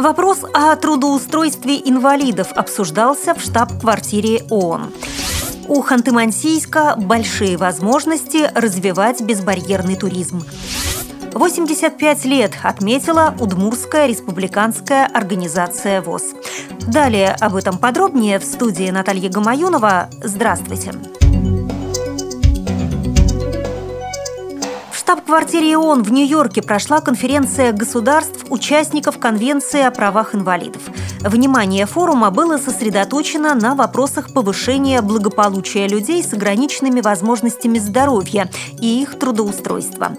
Вопрос о трудоустройстве инвалидов обсуждался в штаб-квартире ООН. У Ханты-Мансийска большие возможности развивать безбарьерный туризм. 85 лет отметила Удмурская республиканская организация ВОЗ. Далее об этом подробнее в студии Наталья Гамаюнова. Здравствуйте! Штаб-квартире ООН в Нью-Йорке прошла конференция государств, участников Конвенции о правах инвалидов. Внимание форума было сосредоточено на вопросах повышения благополучия людей с ограниченными возможностями здоровья и их трудоустройства.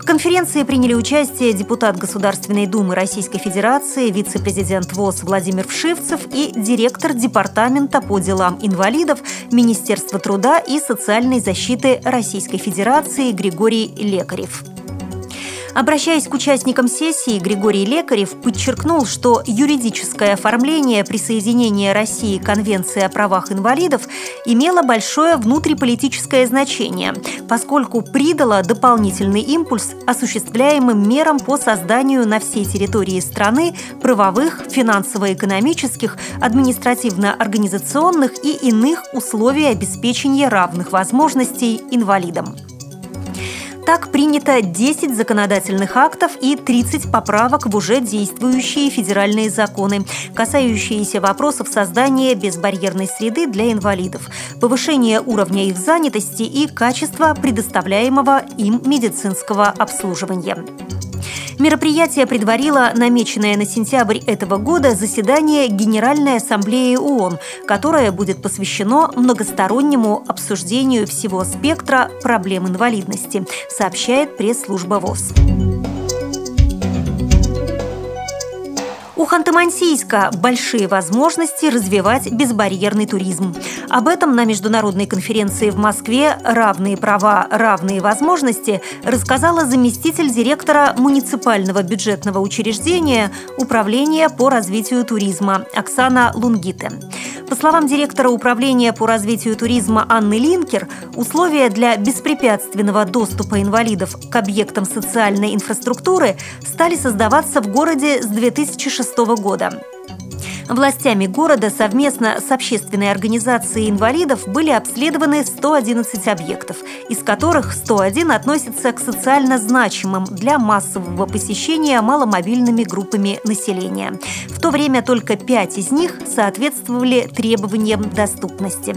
В конференции приняли участие депутат Государственной Думы Российской Федерации, вице-президент ВОЗ Владимир Вшивцев и директор Департамента по делам инвалидов Министерства труда и социальной защиты Российской Федерации Григорий Лекарев. Обращаясь к участникам сессии, Григорий Лекарев подчеркнул, что юридическое оформление присоединения России к Конвенции о правах инвалидов имело большое внутриполитическое значение, поскольку придало дополнительный импульс осуществляемым мерам по созданию на всей территории страны правовых, финансово-экономических, административно-организационных и иных условий обеспечения равных возможностей инвалидам. Так принято 10 законодательных актов и 30 поправок в уже действующие федеральные законы, касающиеся вопросов создания безбарьерной среды для инвалидов, повышения уровня их занятости и качества предоставляемого им медицинского обслуживания. Мероприятие предварило намеченное на сентябрь этого года заседание Генеральной Ассамблеи ООН, которое будет посвящено многостороннему обсуждению всего спектра проблем инвалидности, сообщает пресс-служба ВОЗ. У Ханты-Мансийска большие возможности развивать безбарьерный туризм. Об этом на международной конференции в Москве «Равные права, равные возможности» рассказала заместитель директора муниципального бюджетного учреждения Управления по развитию туризма Оксана Лунгите. По словам директора Управления по развитию туризма Анны Линкер, условия для беспрепятственного доступа инвалидов к объектам социальной инфраструктуры стали создаваться в городе с 2006 года. Властями города совместно с общественной организацией инвалидов были обследованы 111 объектов, из которых 101 относятся к социально значимым для массового посещения маломобильными группами населения. В то время только 5 из них соответствовали требованиям доступности.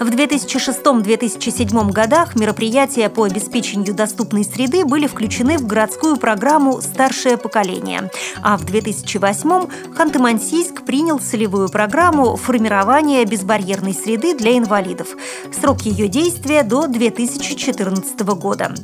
В 2006-2007 годах мероприятия по обеспечению доступной среды были включены в городскую программу «Старшее поколение», а в 2008-м Ханты-Мансийск принял целевую программу формирования безбарьерной среды для инвалидов. Срок ее действия до 2014 года.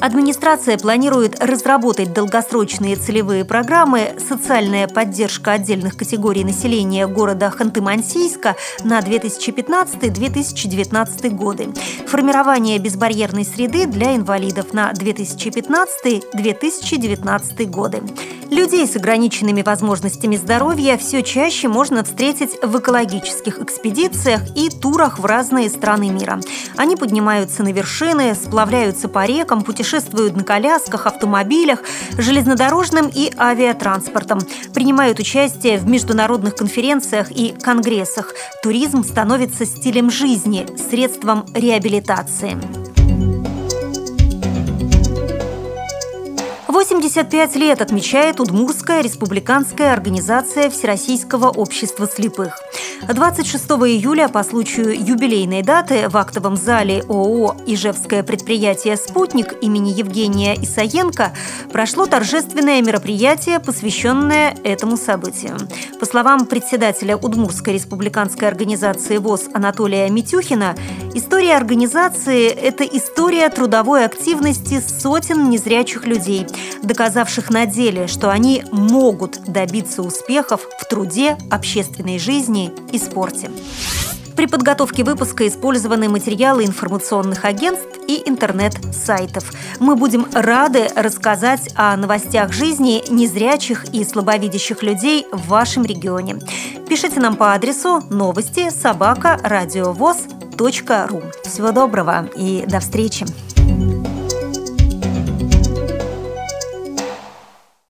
Администрация планирует разработать долгосрочные целевые программы «Социальная поддержка отдельных категорий населения города Ханты-Мансийска» на 2015-2019 годы, формирование безбарьерной среды для инвалидов на 2015-2019 годы. Людей с ограниченными возможностями здоровья все чаще можно встретить в экологических экспедициях и турах в разные страны мира. Они поднимаются на вершины, сплавляются по рекам, путешествуют на колясках, автомобилях, железнодорожным и авиатранспортом, принимают участие в международных конференциях и конгрессах. Туризм становится стилем жизни, средством реабилитации. 85 лет отмечает Удмурская республиканская организация Всероссийского общества слепых. 26 июля по случаю юбилейной даты в актовом зале ООО «Ижевское предприятие «Спутник» имени Евгения Исаенко прошло торжественное мероприятие, посвященное этому событию. По словам председателя Удмурской республиканской организации ВОЗ Анатолия Митюхина, история организации – это история трудовой активности сотен незрячих людей – доказавших на деле, что они могут добиться успехов в труде, общественной жизни и спорте. При подготовке выпуска использованы материалы информационных агентств и интернет-сайтов. Мы будем рады рассказать о новостях жизни незрячих и слабовидящих людей в вашем регионе. Пишите нам по адресу новости собака ру. Всего доброго и до встречи!